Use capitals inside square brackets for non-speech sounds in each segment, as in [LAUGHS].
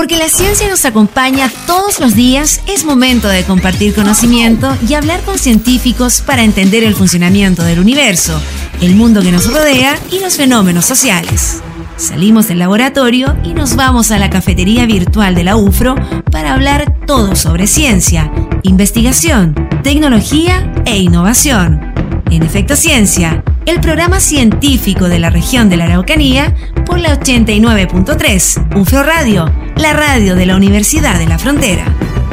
Porque la ciencia nos acompaña todos los días, es momento de compartir conocimiento y hablar con científicos para entender el funcionamiento del universo, el mundo que nos rodea y los fenómenos sociales. Salimos del laboratorio y nos vamos a la cafetería virtual de la UFRO para hablar todo sobre ciencia, investigación, tecnología e innovación. En Efecto Ciencia, el programa científico de la región de la Araucanía por la 89.3, UFRO Radio, la radio de la Universidad de la Frontera.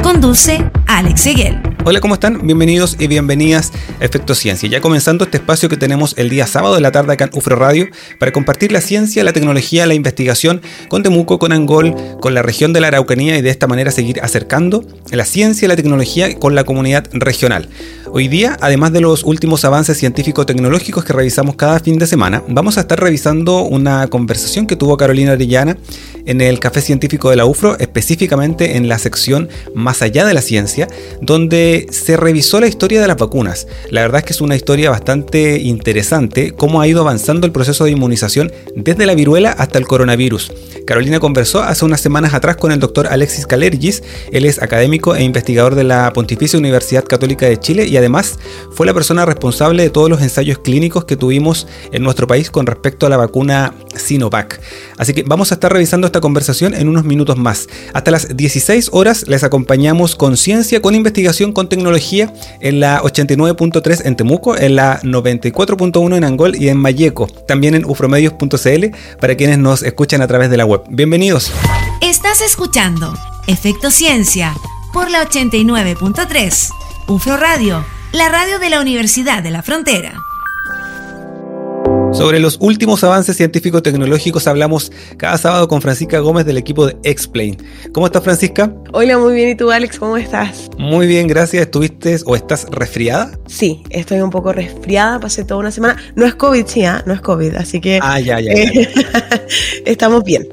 Conduce Alex Seguel. Hola, ¿cómo están? Bienvenidos y bienvenidas a Efecto Ciencia. Ya comenzando este espacio que tenemos el día sábado de la tarde acá en UFRO Radio para compartir la ciencia, la tecnología, la investigación con Temuco, con Angol, con la región de la Araucanía y de esta manera seguir acercando la ciencia y la tecnología con la comunidad regional. Hoy día, además de los últimos avances científico-tecnológicos que revisamos cada fin de semana, vamos a estar revisando una conversación que tuvo Carolina Arellana en el Café Científico de la UFRO, específicamente en la sección Más allá de la ciencia, donde se revisó la historia de las vacunas. La verdad es que es una historia bastante interesante, cómo ha ido avanzando el proceso de inmunización desde la viruela hasta el coronavirus. Carolina conversó hace unas semanas atrás con el doctor Alexis Calergis, él es académico e investigador de la Pontificia Universidad Católica de Chile y además fue la persona responsable de todos los ensayos clínicos que tuvimos en nuestro país con respecto a la vacuna Sinovac. Así que vamos a estar revisando esta conversación en unos minutos más. Hasta las 16 horas les acompañamos con ciencia, con investigación, con tecnología en la 89.3 en Temuco, en la 94.1 en Angol y en Mayeco. También en ufromedios.cl para quienes nos escuchan a través de la web. Bienvenidos. Estás escuchando Efecto Ciencia por la 89.3 UFRO Radio, la radio de la Universidad de la Frontera. Sobre los últimos avances científico-tecnológicos hablamos cada sábado con Francisca Gómez del equipo de Explain. ¿Cómo estás, Francisca? Hola, muy bien. ¿Y tú, Alex? ¿Cómo estás? Muy bien, gracias. ¿Estuviste o estás resfriada? Sí, estoy un poco resfriada. Pasé toda una semana. No es COVID, sí, ¿ah? no es COVID. Así que. Ah, ya, ya. ya. [LAUGHS] estamos bien.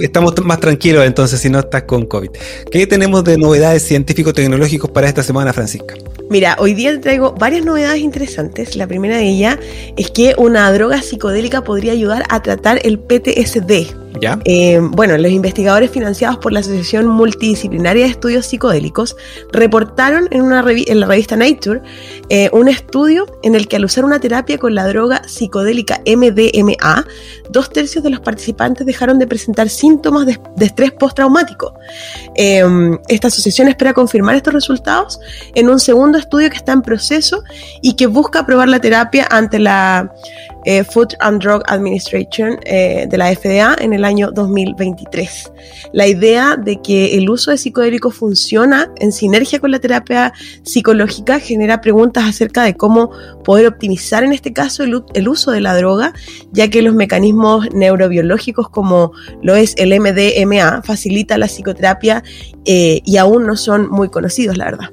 estamos más tranquilos entonces si no estás con COVID. ¿Qué tenemos de novedades científico-tecnológicos para esta semana, Francisca? Mira, hoy día te traigo varias novedades interesantes. La primera de ellas es que una droga psicodélica podría ayudar a tratar el PTSD. Eh, bueno, los investigadores financiados por la Asociación Multidisciplinaria de Estudios Psicodélicos reportaron en, una en la revista Nature eh, un estudio en el que al usar una terapia con la droga psicodélica MDMA, dos tercios de los participantes dejaron de presentar síntomas de, estrés postraumático. Eh, esta asociación espera confirmar estos resultados en un segundo estudio que está en proceso y que busca aprobar la terapia ante la eh, Food and Drug Administration eh, de la FDA en el año 2023. La idea de que el uso de psicodélicos funciona en sinergia con la terapia psicológica genera preguntas acerca de cómo poder optimizar en este caso el, uso de la droga, ya que los mecanismos neurobiológicos como lo es el MDMA facilita la psicoterapia eh, y aún no son muy conocidos, la verdad.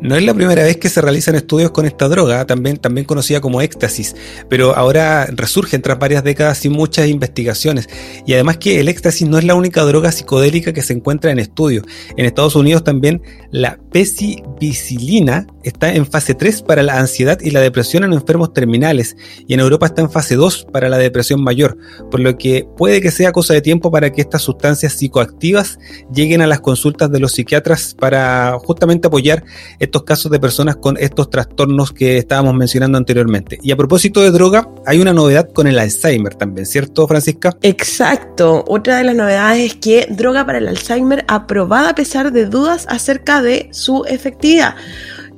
No es la primera vez que se realizan estudios con esta droga, también, conocida como éxtasis, pero ahora resurgen tras varias décadas sin muchas investigaciones. Y además que el éxtasis no es la única droga psicodélica que se encuentra en estudio. En Estados Unidos también la pesibicilina está en fase 3 para la ansiedad y la depresión en enfermos terminales y en Europa está en fase 2 para la depresión mayor, por lo que puede que sea cosa de tiempo para que estas sustancias psicoactivas lleguen a las consultas de los psiquiatras para justamente apoyar estos casos de personas con estos trastornos que estábamos mencionando anteriormente. Y a propósito de droga, hay una novedad con el Alzheimer también, ¿cierto, Francisca? Exacto. Otra de las novedades es que droga para el Alzheimer aprobada a pesar de dudas acerca de su efectividad.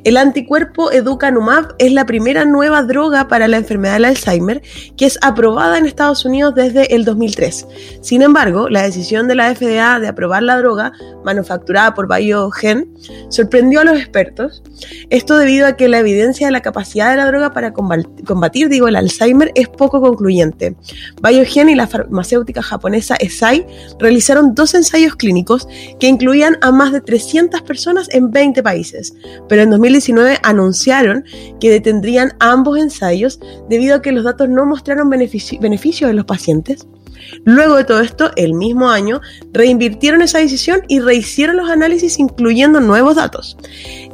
El anticuerpo Educanumab es la primera nueva droga para la enfermedad del Alzheimer que es aprobada en Estados Unidos desde el 2003. Sin embargo, la decisión de la FDA de aprobar la droga, manufacturada por Biogen, sorprendió a los expertos. Esto debido a que la evidencia de la capacidad de la droga para combatir, digo, el Alzheimer es poco concluyente. Biogen y la farmacéutica japonesa Eisai realizaron dos ensayos clínicos que incluían a más de 300 personas en 20 países, pero en 2019 anunciaron que detendrían ambos ensayos debido a que los datos no mostraron beneficios en los pacientes. Luego de todo esto, el mismo año, reinvirtieron esa decisión y rehicieron los análisis incluyendo nuevos datos.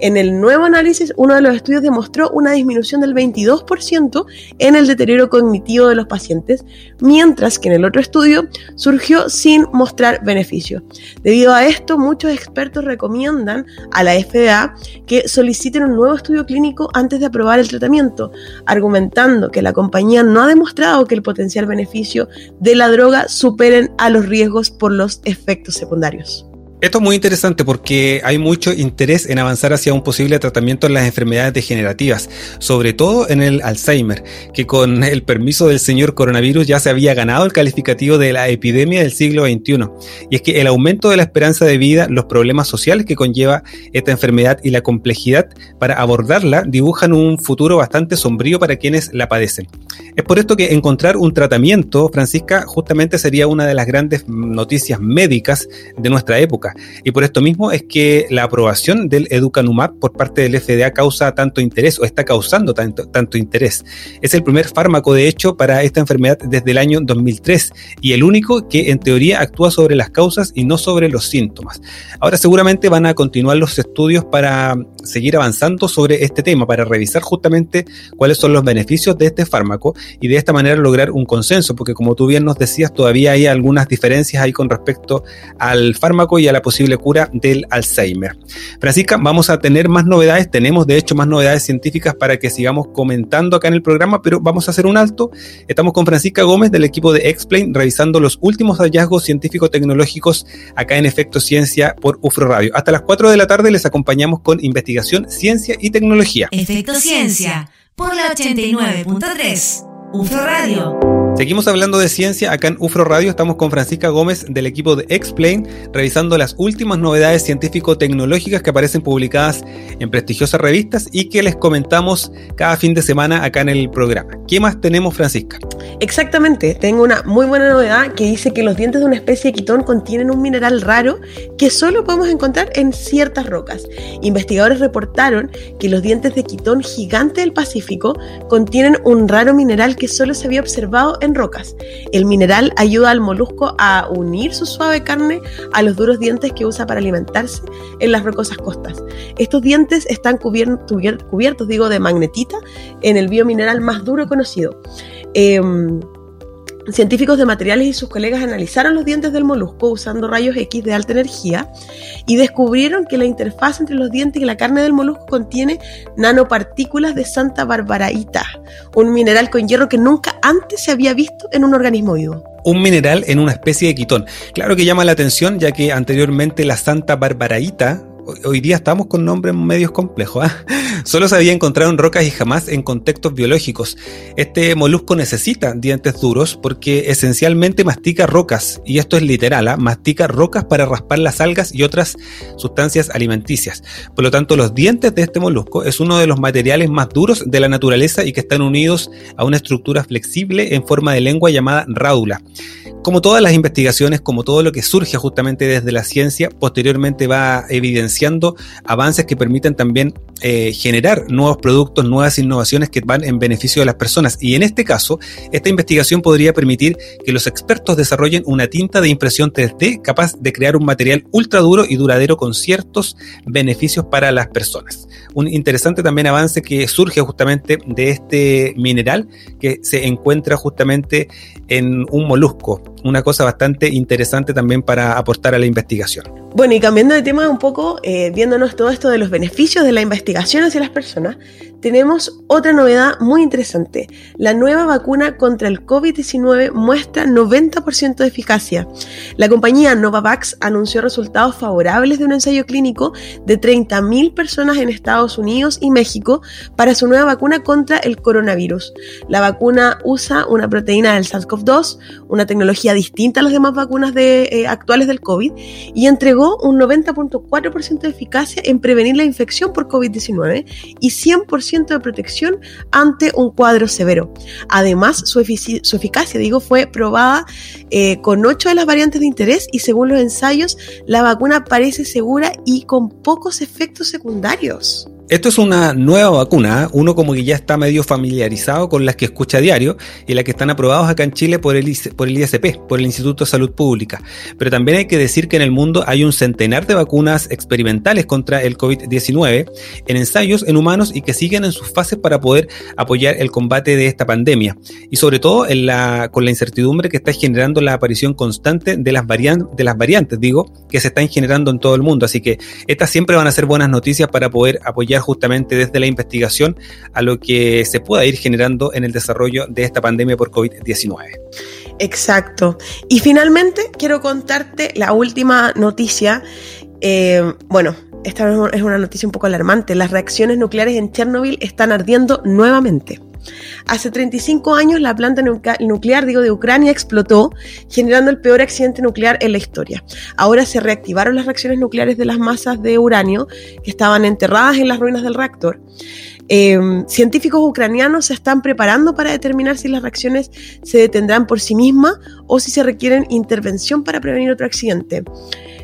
En el nuevo análisis, uno de los estudios demostró una disminución del 22% en el deterioro cognitivo de los pacientes, mientras que en el otro estudio surgió sin mostrar beneficio. Debido a esto, muchos expertos recomiendan a la FDA que soliciten un nuevo estudio clínico antes de aprobar el tratamiento, argumentando que la compañía no ha demostrado que el potencial beneficio de la droga superen a los riesgos por los efectos secundarios. Esto es muy interesante porque hay mucho interés en avanzar hacia un posible tratamiento en las enfermedades degenerativas, sobre todo en el Alzheimer, que con el permiso del señor coronavirus ya se había ganado el calificativo de la epidemia del siglo XXI. Y es que el aumento de la esperanza de vida, los problemas sociales que conlleva esta enfermedad y la complejidad para abordarla dibujan un futuro bastante sombrío para quienes la padecen. Es por esto que encontrar un tratamiento, Francisca, justamente sería una de las grandes noticias médicas de nuestra época y por esto mismo es que la aprobación del Educanumab por parte del FDA causa tanto interés o está causando tanto, tanto interés. Es el primer fármaco, de hecho, para esta enfermedad desde el año 2003 y el único que en teoría actúa sobre las causas y no sobre los síntomas. Ahora seguramente van a continuar los estudios para seguir avanzando sobre este tema, para revisar justamente cuáles son los beneficios de este fármaco y de esta manera lograr un consenso, porque como tú bien nos decías, todavía hay algunas diferencias ahí con respecto al fármaco y a la posible cura del Alzheimer. Francisca, vamos a tener más novedades, tenemos de hecho más novedades científicas para que sigamos comentando acá en el programa, pero vamos a hacer un alto. Estamos con Francisca Gómez del equipo de Explain revisando los últimos hallazgos científico-tecnológicos acá en Efecto Ciencia por UFRO Radio. Hasta las 4 de la tarde les acompañamos con investigación, ciencia y tecnología. Efecto Ciencia por la 89.3 UFRO Radio. Seguimos hablando de ciencia acá en UFRO Radio. Estamos con Francisca Gómez del equipo de Explain, revisando las últimas novedades científico-tecnológicas que aparecen publicadas en prestigiosas revistas y que les comentamos cada fin de semana acá en el programa. ¿Qué más tenemos, Francisca? Exactamente, tengo una muy buena novedad que dice que los dientes de una especie de quitón contienen un mineral raro que solo podemos encontrar en ciertas rocas. Investigadores reportaron que los dientes de quitón gigante del Pacífico contienen un raro mineral que solo se había observado en rocas. El mineral ayuda al molusco a unir su suave carne a los duros dientes que usa para alimentarse en las rocosas costas. Estos dientes están cubiertos, digo, de magnetita en el biomineral más duro conocido. Em, Científicos de materiales y sus colegas analizaron los dientes del molusco usando rayos X de alta energía y descubrieron que la interfaz entre los dientes y la carne del molusco contiene nanopartículas de Santa Barbaraita, un mineral con hierro que nunca antes se había visto en un organismo vivo un mineral en una especie de quitón. Claro que llama la atención ya que anteriormente la Santa Barbaraita hoy día estamos con nombres medios complejos. ¿ah? [LAUGHS] Solo se había encontrado en rocas y jamás en contextos biológicos. Este molusco necesita dientes duros porque esencialmente mastica rocas, y esto es literal, ¿ah? mastica rocas para raspar las algas y otras sustancias alimenticias. Por lo tanto, los dientes de este molusco es uno de los materiales más duros de la naturaleza y que están unidos a una estructura flexible en forma de lengua llamada rádula. Como todas las investigaciones, como todo lo que surge justamente desde la ciencia, posteriormente va avances que permiten también eh, generar nuevos productos, nuevas innovaciones que van en beneficio de las personas. Y en este caso, esta investigación podría permitir que los expertos desarrollen una tinta de impresión 3D capaz de crear un material ultra duro y duradero con ciertos beneficios para las personas. Un interesante también avance que surge justamente de este mineral que se encuentra justamente en un molusco una cosa bastante interesante también para aportar a la investigación. Bueno, y cambiando de tema un poco, eh, viéndonos todo esto de los beneficios de la investigación hacia las personas, tenemos otra novedad muy interesante. La nueva vacuna contra el COVID-19 muestra 90% de eficacia. La compañía Novavax anunció resultados favorables de un ensayo clínico de 30.000 personas en Estados Unidos y México para su nueva vacuna contra el coronavirus. La vacuna usa una proteína del SARS-CoV-2, una tecnología distinta a las demás vacunas de, eh, actuales del COVID, y entregó un 90.4% de eficacia en prevenir la infección por COVID-19 y 100% de protección ante un cuadro severo. Además, su, eficacia, digo, fue probada eh, con 8 de las variantes de interés y según los ensayos, la vacuna parece segura y con pocos efectos secundarios. Esto es una nueva vacuna, uno como que ya está medio familiarizado con las que escucha a diario y las que están aprobados acá en Chile por el, por el ISP, por el Instituto de Salud Pública. Pero también hay que decir que en el mundo hay un centenar de vacunas experimentales contra el COVID-19 en ensayos en humanos y que siguen en sus fases para poder apoyar el combate de esta pandemia. Y sobre todo en la, con la incertidumbre que está generando la aparición constante de las, de las variantes, digo, que se están generando en todo el mundo. Así que estas siempre van a ser buenas noticias para poder apoyar justamente desde la investigación a lo que se pueda ir generando en el desarrollo de esta pandemia por COVID-19. Exacto. Y finalmente quiero contarte la última noticia. Eh, bueno, esta es una noticia un poco alarmante. Las reacciones nucleares en Chernobyl están ardiendo nuevamente. Hace 35 años la planta nuclear de Ucrania explotó, generando el peor accidente nuclear en la historia. Ahora se reactivaron las reacciones nucleares de las masas de uranio que estaban enterradas en las ruinas del reactor. Em, científicos ucranianos se están preparando para determinar si las reacciones se detendrán por sí mismas o si se requieren intervención para prevenir otro accidente.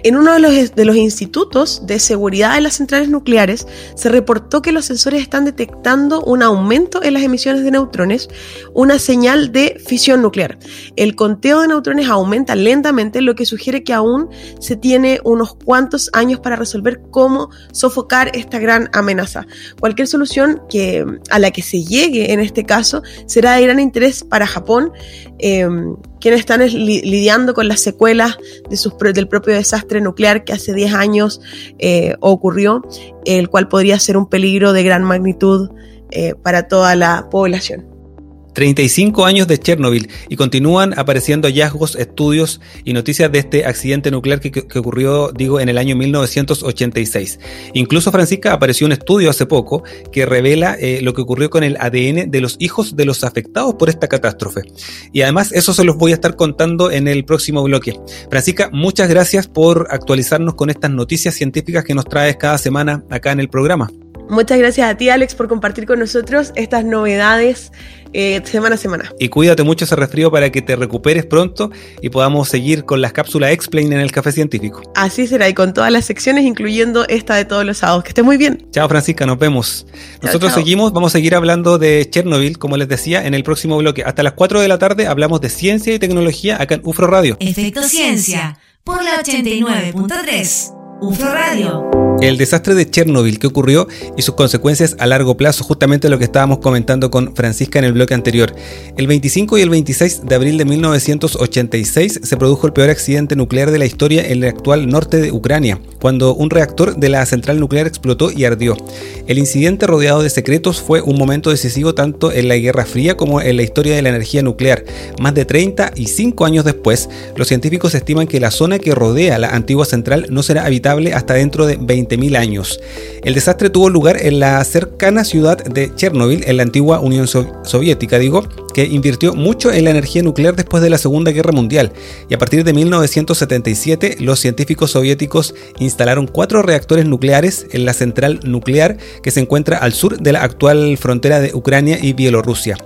En uno de los, de los institutos de seguridad de las centrales nucleares se reportó que los sensores están detectando un aumento en las emisiones de neutrones, una señal de fisión nuclear. El conteo de neutrones aumenta lentamente, lo que sugiere que aún se tiene unos cuantos años para resolver cómo sofocar esta gran amenaza. Cualquier solución que, a la que se llegue en este caso será de gran interés para Japón. Eh, quienes están lidiando con las secuelas de sus, del propio desastre nuclear que hace 10 años eh, ocurrió, el cual podría ser un peligro de gran magnitud eh, para toda la población. 35 años de Chernobyl y continúan apareciendo hallazgos, estudios y noticias de este accidente nuclear que, ocurrió, digo, en el año 1986. Incluso, Francisca, apareció un estudio hace poco que revela eh, lo que ocurrió con el ADN de los hijos de los afectados por esta catástrofe. Y además, eso se los voy a estar contando en el próximo bloque. Francisca, muchas gracias por actualizarnos con estas noticias científicas que nos traes cada semana acá en el programa. Muchas gracias a ti, Alex, por compartir con nosotros estas novedades eh, semana a semana. Y cuídate mucho ese resfrío para que te recuperes pronto y podamos seguir con las cápsulas Explain en el Café Científico. Así será, y con todas las secciones, incluyendo esta de todos los sábados. Que esté muy bien. Chao, Francisca, nos vemos. Nosotros seguimos, vamos a seguir hablando de Chernobyl, como les decía, en el próximo bloque. Hasta las 4 de la tarde hablamos de ciencia y tecnología acá en UFRO Radio. Efecto Ciencia, por la 89.3. UFRO Radio. El desastre de Chernobyl que ocurrió y sus consecuencias a largo plazo, justamente lo que estábamos comentando con Francisca en el bloque anterior. El 25 y el 26 de abril de 1986 se produjo el peor accidente nuclear de la historia en el actual norte de Ucrania, cuando un reactor de la central nuclear explotó y ardió. El incidente rodeado de secretos fue un momento decisivo tanto en la Guerra Fría como en la historia de la energía nuclear. Más de 35 años después, los científicos estiman que la zona que rodea la antigua central no será habitable hasta dentro de 20 mil años. El desastre tuvo lugar en la cercana ciudad de Chernobyl, en la antigua Unión Soviética, digo, que invirtió mucho en la energía nuclear después de la Segunda Guerra Mundial. Y a partir de 1977, los científicos soviéticos instalaron cuatro reactores nucleares en la central nuclear que se encuentra al sur de la actual frontera de Ucrania y Bielorrusia.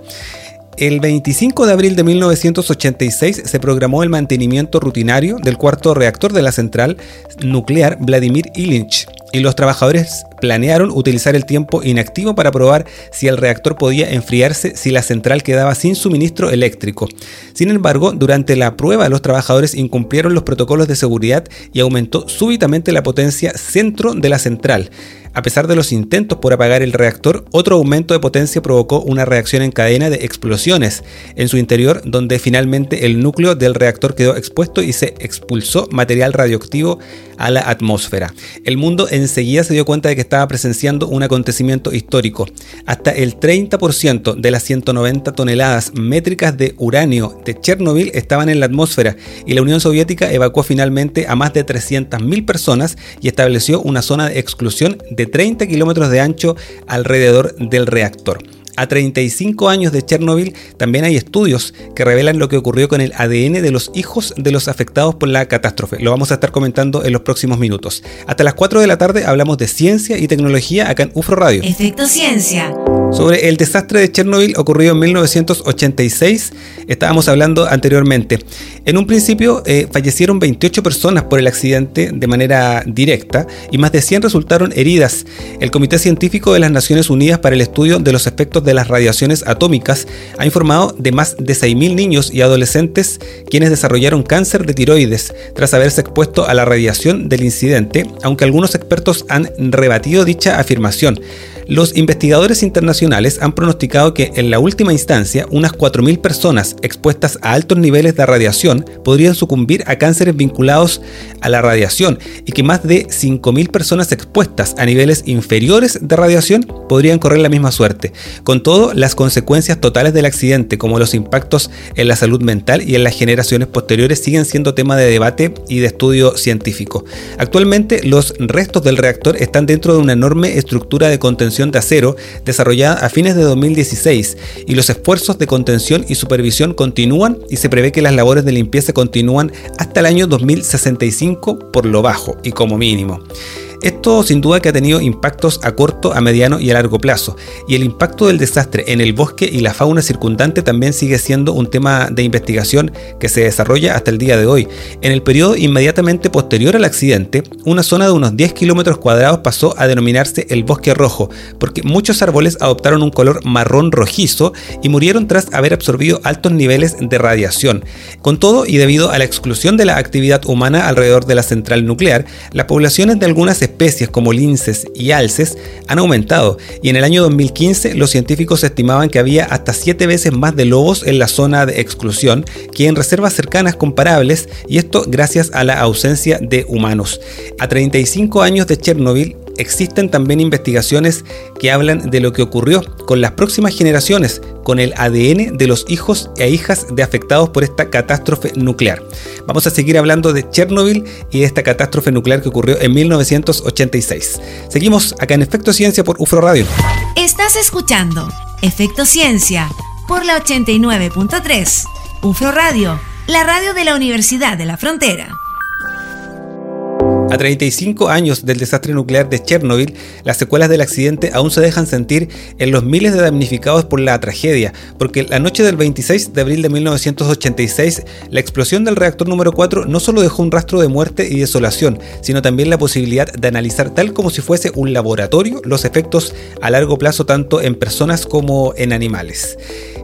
El 25 de abril de 1986 se programó el mantenimiento rutinario del cuarto reactor de la central nuclear Vladimir Ilyich y los trabajadores planearon utilizar el tiempo inactivo para probar si el reactor podía enfriarse si la central quedaba sin suministro eléctrico. Sin embargo, durante la prueba los trabajadores incumplieron los protocolos de seguridad y aumentó súbitamente la potencia centro de la central. A pesar de los intentos por apagar el reactor, otro aumento de potencia provocó una reacción en cadena de explosiones en su interior, donde finalmente el núcleo del reactor quedó expuesto y se expulsó material radioactivo a la atmósfera. El mundo enseguida se dio cuenta de que estaba presenciando un acontecimiento histórico. Hasta el 30% de las 190 toneladas métricas de uranio de Chernobyl estaban en la atmósfera y la Unión Soviética evacuó finalmente a más de 300.000 personas y estableció una zona de exclusión de 30 kilómetros de ancho alrededor del reactor. A 35 años de Chernobyl también hay estudios que revelan lo que ocurrió con el ADN de los hijos de los afectados por la catástrofe. Lo vamos a estar comentando en los próximos minutos. Hasta las 4 de la tarde hablamos de ciencia y tecnología acá en UFRO Radio. Efecto Ciencia Sobre el desastre de Chernobyl ocurrido en 1986, estábamos hablando anteriormente. En un principio eh, fallecieron 28 personas por el accidente de manera directa y más de 100 resultaron heridas. El Comité Científico de las Naciones Unidas para el Estudio de los Efectos de las Radiaciones Atómicas ha informado de más de 6.000 niños y adolescentes quienes desarrollaron cáncer de tiroides tras haberse expuesto a la radiación del incidente, aunque algunos expertos han rebatido dicha afirmación. Los investigadores internacionales han pronosticado que en la última instancia unas 4.000 personas expuestas a altos niveles de radiación podrían sucumbir a cánceres vinculados a la radiación y que más de 5.000 personas expuestas a niveles inferiores de radiación podrían correr la misma suerte. Con todo, las consecuencias totales del accidente, como los impactos en la salud mental y en las generaciones posteriores, siguen siendo tema de debate y de estudio científico. Actualmente, los restos del reactor están dentro de una enorme estructura de contención de acero desarrollada a fines de 2016 y los esfuerzos de contención y supervisión continúan y se prevé que las labores de limpieza continúan hasta el año 2065 por lo bajo y como mínimo. Esto sin duda que ha tenido impactos a corto, a mediano y a largo plazo, y el impacto del desastre en el bosque y la fauna circundante también sigue siendo un tema de investigación que se desarrolla hasta el día de hoy. En el periodo inmediatamente posterior al accidente, una zona de unos 10 kilómetros cuadrados pasó a denominarse el bosque rojo, porque muchos árboles adoptaron un color marrón rojizo y murieron tras haber absorbido altos niveles de radiación. Con todo, y debido a la exclusión de la actividad humana alrededor de la central nuclear, las poblaciones de algunas especies como linces y alces han aumentado y en el año 2015 los científicos estimaban que había hasta 7 veces más de lobos en la zona de exclusión que en reservas cercanas comparables y esto gracias a la ausencia de humanos. A 35 años de Chernobyl, existen también investigaciones que hablan de lo que ocurrió con las próximas generaciones, con el ADN de los hijos e hijas de afectados por esta catástrofe nuclear. Vamos a seguir hablando de Chernobyl y de esta catástrofe nuclear que ocurrió en 1986. Seguimos acá en Efecto Ciencia por UFRO Radio. Estás escuchando Efecto Ciencia por la 89.3 UFRO Radio, la radio de la Universidad de la Frontera. A 35 años del desastre nuclear de Chernobyl, las secuelas del accidente aún se dejan sentir en los miles de damnificados por la tragedia, porque la noche del 26 de abril de 1986, la explosión del reactor número 4 no solo dejó un rastro de muerte y desolación, sino también la posibilidad de analizar tal como si fuese un laboratorio los efectos a largo plazo tanto en personas como en animales.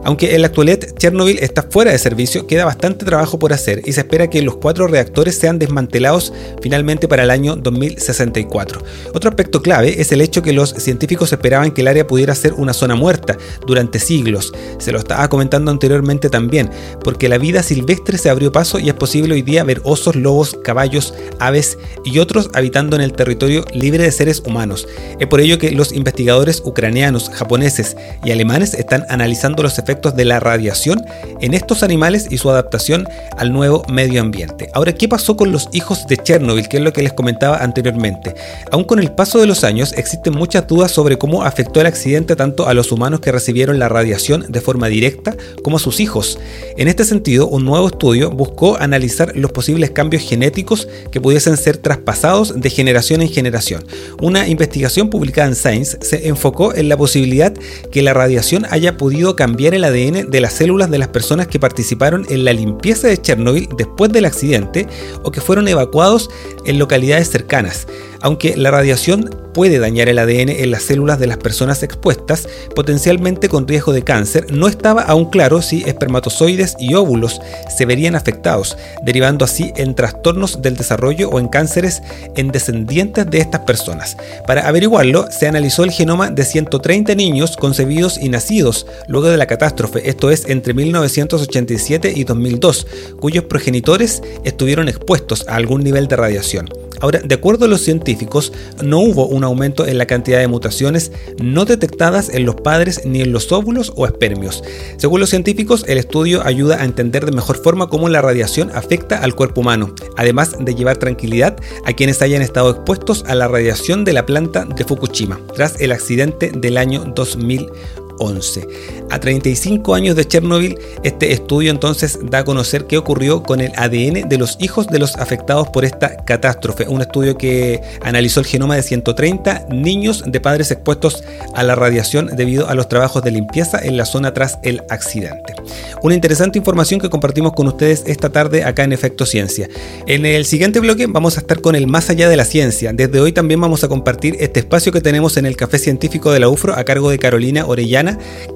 Aunque en la actualidad Chernobyl está fuera de servicio, queda bastante trabajo por hacer y se espera que los cuatro reactores sean desmantelados finalmente para el año 2064. Otro aspecto clave es el hecho que los científicos esperaban que el área pudiera ser una zona muerta durante siglos. Se lo estaba comentando anteriormente también, porque la vida silvestre se abrió paso y es posible hoy día ver osos, lobos, caballos, aves y otros habitando en el territorio libre de seres humanos. Es por ello que los investigadores ucranianos, japoneses y alemanes están analizando los efectos de la radiación en estos animales y su adaptación al nuevo medio ambiente. Ahora, ¿qué pasó con los hijos de Chernobyl? Que es lo que les comentaba anteriormente. Aún con el paso de los años existen muchas dudas sobre cómo afectó el accidente tanto a los humanos que recibieron la radiación de forma directa como a sus hijos. En este sentido, un nuevo estudio buscó analizar los posibles cambios genéticos que pudiesen ser traspasados de generación en generación. Una investigación publicada en Science se enfocó en la posibilidad que la radiación haya podido cambiar el ADN de las células de las personas que participaron en la limpieza de Chernobyl después del accidente o que fueron evacuados en localidades cercanas. Aunque la radiación puede dañar el ADN en las células de las personas expuestas, potencialmente con riesgo de cáncer, no estaba aún claro si espermatozoides y óvulos se verían afectados, derivando así en trastornos del desarrollo o en cánceres en descendientes de estas personas. Para averiguarlo, se analizó el genoma de 130 niños concebidos y nacidos luego de la catástrofe, esto es entre 1987 y 2002, cuyos progenitores estuvieron expuestos a algún nivel de radiación. Ahora, de acuerdo a los científicos, no hubo un aumento en la cantidad de mutaciones no detectadas en los padres ni en los óvulos o espermios. Según los científicos, el estudio ayuda a entender de mejor forma cómo la radiación afecta al cuerpo humano, además de llevar tranquilidad a quienes hayan estado expuestos a la radiación de la planta de Fukushima, tras el accidente del año 2001. 2011. A 35 años de Chernobyl, este estudio entonces da a conocer qué ocurrió con el ADN de los hijos de los afectados por esta catástrofe. Un estudio que analizó el genoma de 130 niños de padres expuestos a la radiación debido a los trabajos de limpieza en la zona tras el accidente. Una interesante información que compartimos con ustedes esta tarde acá en Efecto Ciencia. En el siguiente bloque vamos a estar con el más allá de la ciencia. Desde hoy también vamos a compartir este espacio que tenemos en el Café Científico de la UFRO a cargo de Carolina Orellana,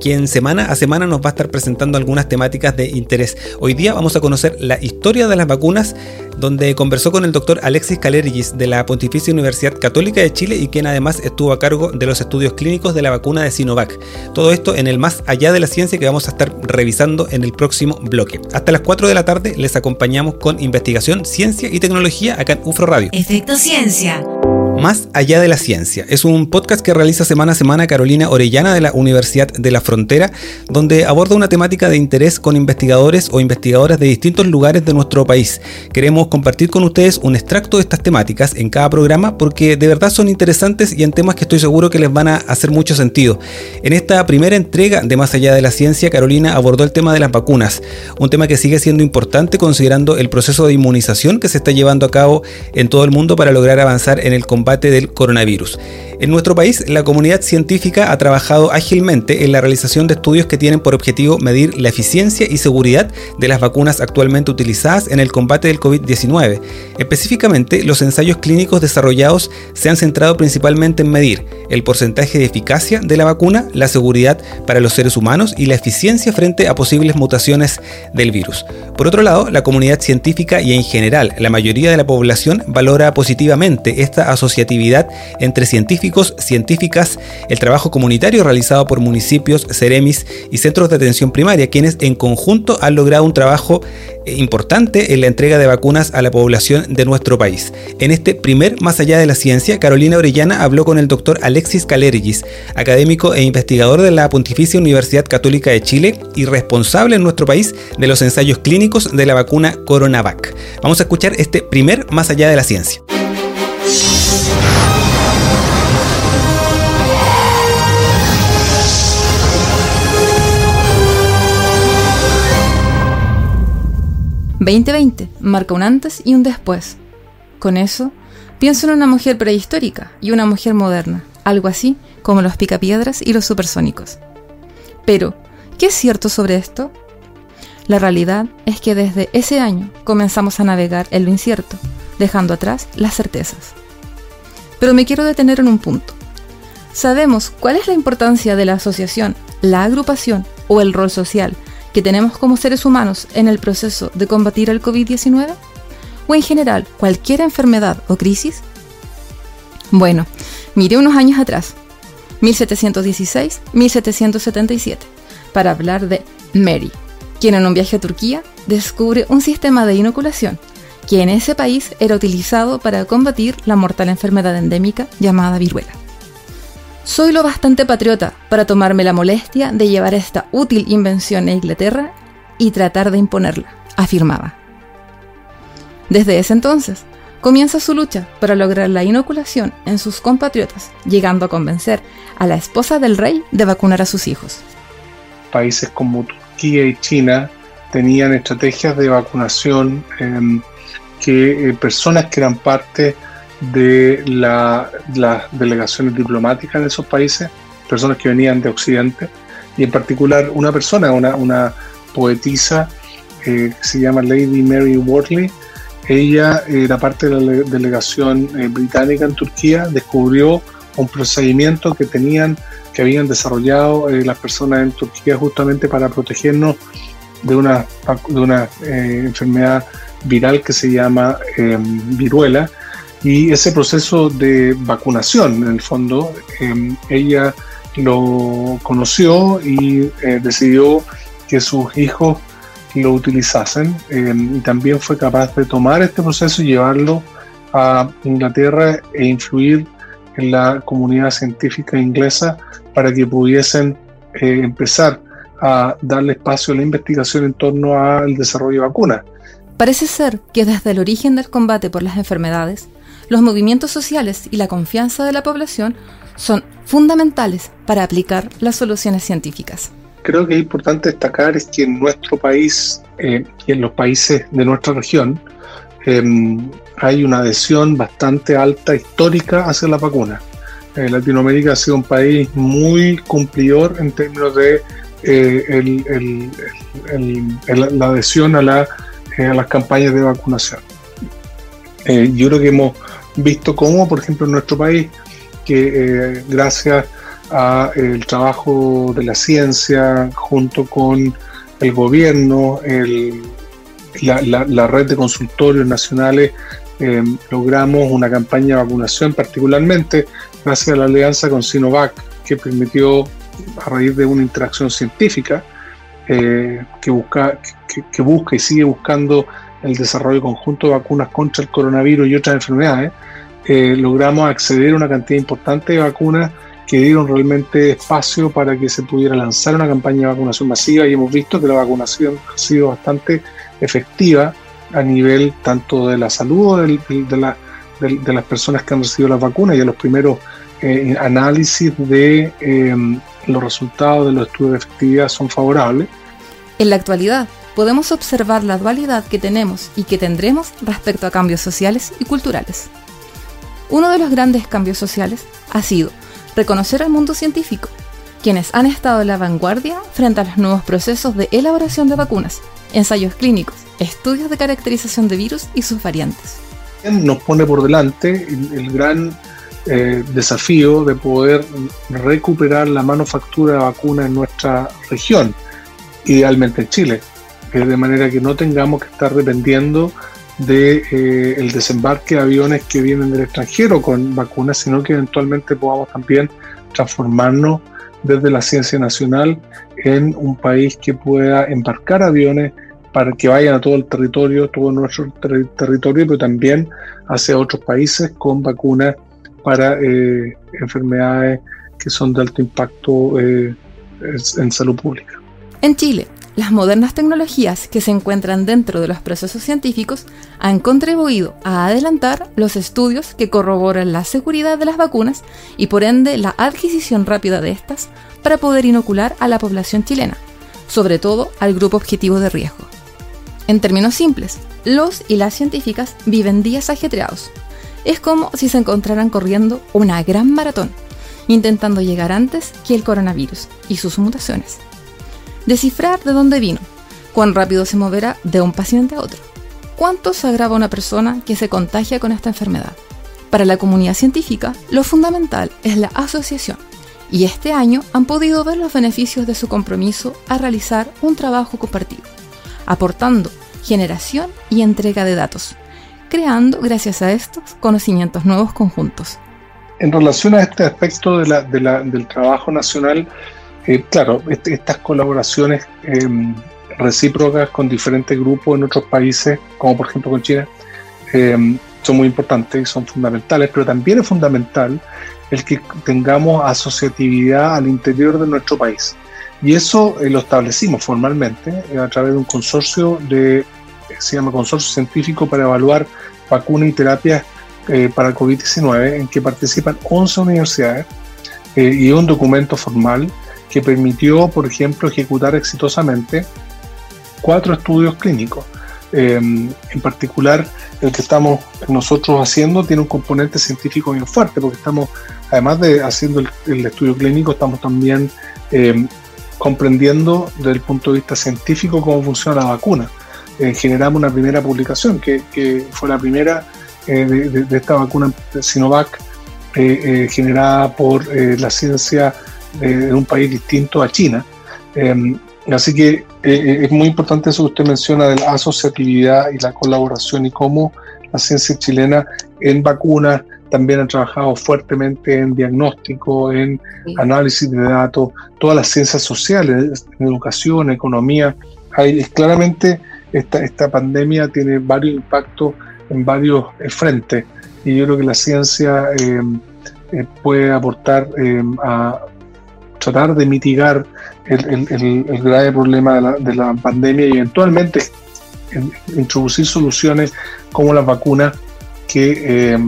quien semana a semana nos va a estar presentando algunas temáticas de interés. Hoy día vamos a conocer la historia de las vacunas, donde conversó con el doctor Alexis Calergis de la Pontificia Universidad Católica de Chile y quien además estuvo a cargo de los estudios clínicos de la vacuna de Sinovac. Todo esto en el más allá de la ciencia que vamos a estar revisando en el próximo bloque. Hasta las 4 de la tarde les acompañamos con investigación, ciencia y tecnología acá en UFRO Radio. Efecto Ciencia. Más allá de la ciencia. Es un podcast que realiza semana a semana Carolina Orellana de la Universidad de la Frontera, donde aborda una temática de interés con investigadores o investigadoras de distintos lugares de nuestro país. Queremos compartir con ustedes un extracto de estas temáticas en cada programa porque de verdad son interesantes y en temas que estoy seguro que les van a hacer mucho sentido. En esta primera entrega de Más allá de la ciencia, Carolina abordó el tema de las vacunas, un tema que sigue siendo importante considerando el proceso de inmunización que se está llevando a cabo en todo el mundo para lograr avanzar en el combate del coronavirus. En nuestro país, la comunidad científica ha trabajado ágilmente en la realización de estudios que tienen por objetivo medir la eficiencia y seguridad de las vacunas actualmente utilizadas en el combate del COVID-19. Específicamente, los ensayos clínicos desarrollados se han centrado principalmente en medir el porcentaje de eficacia de la vacuna, la seguridad para los seres humanos y la eficiencia frente a posibles mutaciones del virus. Por otro lado, la comunidad científica y en general la mayoría de la población valora positivamente esta asociatividad entre científicos científicas, el trabajo comunitario realizado por municipios, ceremis y centros de atención primaria, quienes en conjunto han logrado un trabajo eh, importante en la entrega de vacunas a la población de nuestro país. En este primer Más allá de la ciencia, Carolina Orellana habló con el doctor Alexis Calergis, académico e investigador de la Pontificia Universidad Católica de Chile y responsable en nuestro país de los ensayos clínicos de la vacuna Coronavac. Vamos a escuchar este primer Más allá de la ciencia. 2020 marca un antes y un después. Con eso, pienso en una mujer prehistórica y una mujer moderna, algo así como los picapiedras y los supersónicos. Pero, ¿qué es cierto sobre esto? La realidad es que desde ese año comenzamos a navegar en lo incierto, dejando atrás las certezas. Pero me quiero detener en un punto. Sabemos cuál es la importancia de la asociación, la agrupación o el rol social que tenemos como seres humanos en el proceso de combatir el COVID-19? ¿O en general cualquier enfermedad o crisis? Bueno, miré unos años atrás, 1716-1777, para hablar de Mary, quien en un viaje a Turquía descubre un sistema de inoculación que en ese país era utilizado para combatir la mortal enfermedad endémica llamada viruela. Soy lo bastante patriota para tomarme la molestia de llevar esta útil invención a Inglaterra y tratar de imponerla, afirmaba. Desde ese entonces, comienza su lucha para lograr la inoculación en sus compatriotas, llegando a convencer a la esposa del rey de vacunar a sus hijos. Países como Turquía y China tenían estrategias de vacunación em, que eh, personas que eran parte de las delegaciones diplomáticas de esos países, personas que venían de Occidente, y en particular una persona, una, poetisa eh, que se llama Lady Mary Wortley, ella era parte de la delegación eh, británica en Turquía, descubrió un procedimiento que tenían, que habían desarrollado eh, las personas en Turquía justamente para protegernos de una, de una enfermedad viral que se llama viruela y ese proceso de vacunación, en el fondo, em, ella lo conoció y eh, decidió que sus hijos lo utilizasen em, y también fue capaz de tomar este proceso y llevarlo a Inglaterra e influir en la comunidad científica inglesa para que pudiesen eh, empezar a darle espacio a la investigación en torno al desarrollo de vacunas. Parece ser que desde el origen del combate por las enfermedades, los movimientos sociales y la confianza de la población son fundamentales para aplicar las soluciones científicas. Creo que es importante destacar es que en nuestro país eh, y en los países de nuestra región em, hay una adhesión bastante alta histórica hacia la vacuna. Eh, Latinoamérica ha sido un país muy cumplidor en términos de eh, la adhesión a, la, a, las campañas de vacunación. yo creo que hemos visto cómo, por ejemplo, en nuestro país, que gracias al trabajo de la ciencia junto con el gobierno, la, red de consultorios nacionales, eh, logramos una campaña de vacunación, particularmente gracias a la alianza con Sinovac, que permitió, a raíz de una interacción científica, eh, que, busca, que, busca y sigue buscando el desarrollo conjunto de vacunas contra el coronavirus y otras enfermedades, eh, logramos acceder a una cantidad importante de vacunas que dieron realmente espacio para que se pudiera lanzar una campaña de vacunación masiva y hemos visto que la vacunación ha sido bastante efectiva a nivel tanto de la salud de, de, las personas que han recibido las vacunas y a los primeros eh, análisis de em, los resultados de los estudios de efectividad son favorables. En la actualidad, podemos observar la dualidad que tenemos y que tendremos respecto a cambios sociales y culturales. Uno de los grandes cambios sociales ha sido reconocer al mundo científico, quienes han estado en la vanguardia frente a los nuevos procesos de elaboración de vacunas, ensayos clínicos, estudios de caracterización de virus y sus variantes. Nos pone por delante el, gran eh, desafío de poder recuperar la manufactura de vacunas en nuestra región, idealmente en Chile, de manera que no tengamos que estar dependiendo de eh, desembarque de aviones que vienen del extranjero con vacunas, sino que eventualmente podamos también transformarnos desde la ciencia nacional en un país que pueda embarcar aviones para que vayan a todo el territorio, todo nuestro territorio, pero también hacia otros países con vacunas para eh, enfermedades que son de alto impacto eh, en salud pública. En Chile, las modernas tecnologías que se encuentran dentro de los procesos científicos han contribuido a adelantar los estudios que corroboran la seguridad de las vacunas y por ende la adquisición rápida de estas para poder inocular a la población chilena, sobre todo al grupo objetivo de riesgo. En términos simples, los y las científicas viven días ajetreados. Es como si se encontraran corriendo una gran maratón, intentando llegar antes que el coronavirus y sus mutaciones descifrar de dónde vino, cuán rápido se moverá de un paciente a otro, cuánto se agrava una persona que se contagia con esta enfermedad. Para la comunidad científica, lo fundamental es la asociación, y este año han podido ver los beneficios de su compromiso a realizar un trabajo compartido, aportando generación y entrega de datos, creando gracias a estos conocimientos nuevos conjuntos. En relación a este aspecto del trabajo nacional, eh, claro, este, estas colaboraciones em, recíprocas con diferentes grupos en otros países, como por ejemplo con China, em, son muy importantes y son fundamentales, pero también es fundamental el que tengamos asociatividad al interior de nuestro país. Y eso eh, lo establecimos formalmente eh, a través de un consorcio de, se llama Consorcio Científico para evaluar vacunas y terapias para COVID-19, en que participan 11 universidades y un documento formal que permitió, por ejemplo, ejecutar exitosamente cuatro estudios clínicos. Em, en particular, el que estamos nosotros haciendo tiene un componente científico bien fuerte, porque estamos, además de haciendo el, estudio clínico, estamos también em, comprendiendo desde el punto de vista científico cómo funciona la vacuna. Eh, generamos una primera publicación, que, fue la primera eh, de, esta vacuna Sinovac, eh, generada por la ciencia de un país distinto a China. Em, así que eh, eh, es muy importante eso que usted menciona de la asociatividad y la colaboración y cómo la ciencia chilena en vacunas también ha trabajado fuertemente en diagnóstico, en análisis de datos, todas las ciencias sociales, en educación, economía. Hay, claramente esta, esta pandemia tiene varios impactos en varios eh, frentes y yo creo que la ciencia em, puede aportar em, a, tratar de mitigar el, grave problema de la, pandemia y eventualmente introducir soluciones como las vacunas que, eh,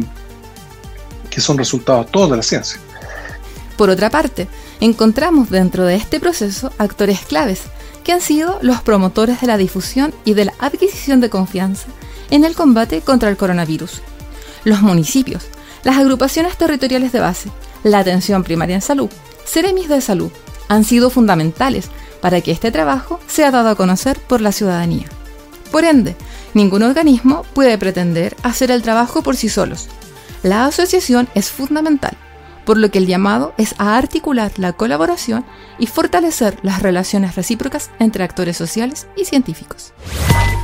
que son resultados todos de la ciencia. Por otra parte, encontramos dentro de este proceso actores claves, que han sido los promotores de la difusión y de la adquisición de confianza en el combate contra el coronavirus. Los municipios, las agrupaciones territoriales de base, la atención primaria en salud, Ceremis de Salud, han sido fundamentales para que este trabajo sea dado a conocer por la ciudadanía. Por ende, ningún organismo puede pretender hacer el trabajo por sí solos. La asociación es fundamental, por lo que el llamado es a articular la colaboración y fortalecer las relaciones recíprocas entre actores sociales y científicos.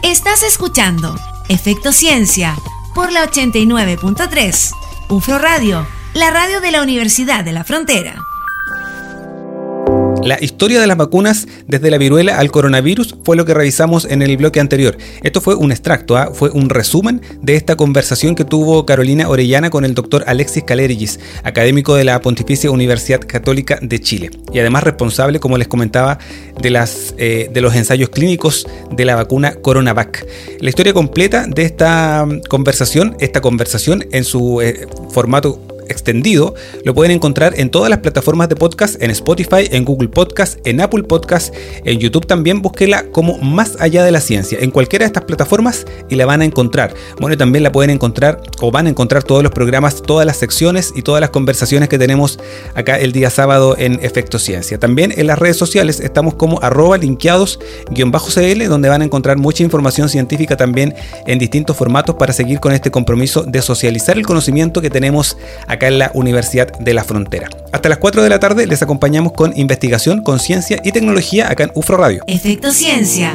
Estás escuchando Efecto Ciencia por la 89.3, UFRO Radio, la radio de la Universidad de la Frontera. La historia de las vacunas desde la viruela al coronavirus fue lo que revisamos en el bloque anterior. Esto fue un extracto, ¿ah? fue un resumen de esta conversación que tuvo Carolina Orellana con el doctor Alexis Calerigis, académico de la Pontificia Universidad Católica de Chile y además responsable, como les comentaba, de, eh, los ensayos clínicos de la vacuna CoronaVac. La historia completa de esta mm, conversación, esta conversación en su eh, formato extendido lo pueden encontrar en todas las plataformas de podcast, en Spotify, en Google Podcast, en Apple Podcast, en YouTube también búsquela como Más allá de la ciencia, en cualquiera de estas plataformas y la van a encontrar. Bueno, también la pueden encontrar o van a encontrar todos los programas, todas las secciones y todas las conversaciones que tenemos acá el día sábado en Efecto Ciencia. También en las redes sociales estamos como arroba linkeados-cl, donde van a encontrar mucha información científica también en distintos formatos para seguir con este compromiso de socializar el conocimiento que tenemos acá acá en la Universidad de la Frontera. Hasta las 4 de la tarde les acompañamos con investigación, conciencia y tecnología acá en UFRO Radio. Efecto Ciencia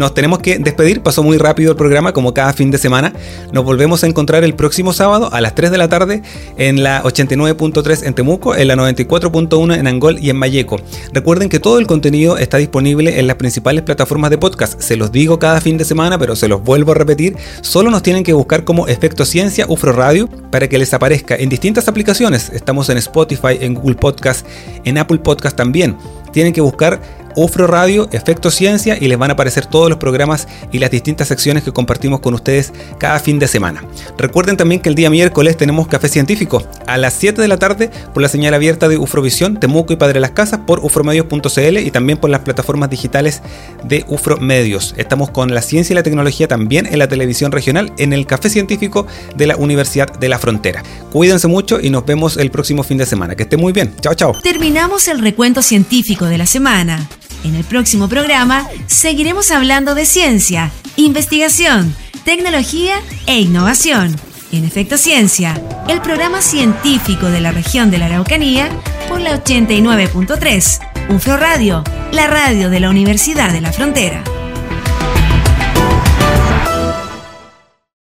nos tenemos que despedir, pasó muy rápido el programa como cada fin de semana. Nos volvemos a encontrar el próximo sábado a las 3 de la tarde en la 89.3 en Temuco, en la 94.1 en Angol y en Mayeco. Recuerden que todo el contenido está disponible en las principales plataformas de podcast. Se los digo cada fin de semana, pero se los vuelvo a repetir. Solo nos tienen que buscar como Efecto Ciencia UFRO Radio para que les aparezca en distintas aplicaciones. Estamos en Spotify, en Google Podcast, en Apple Podcast también. Tienen que buscar UFRO Radio, Efecto Ciencia y les van a aparecer todos los programas y las distintas secciones que compartimos con ustedes cada fin de semana. Recuerden también que el día miércoles tenemos Café Científico a las 7 de la tarde por la señal abierta de Ufrovisión, Temuco y Padre Las Casas por ufromedios.cl y también por las plataformas digitales de Ufro Medios. Estamos con la ciencia y la tecnología también en la televisión regional en el Café Científico de la Universidad de la Frontera. Cuídense mucho y nos vemos el próximo fin de semana. Que estén muy bien. Chao, chao. Terminamos el recuento científico de la semana. En el próximo programa seguiremos hablando de ciencia, investigación, tecnología e innovación. En Efecto Ciencia, el programa científico de la región de la Araucanía por la 89.3, UFRO Radio, la radio de la Universidad de la Frontera.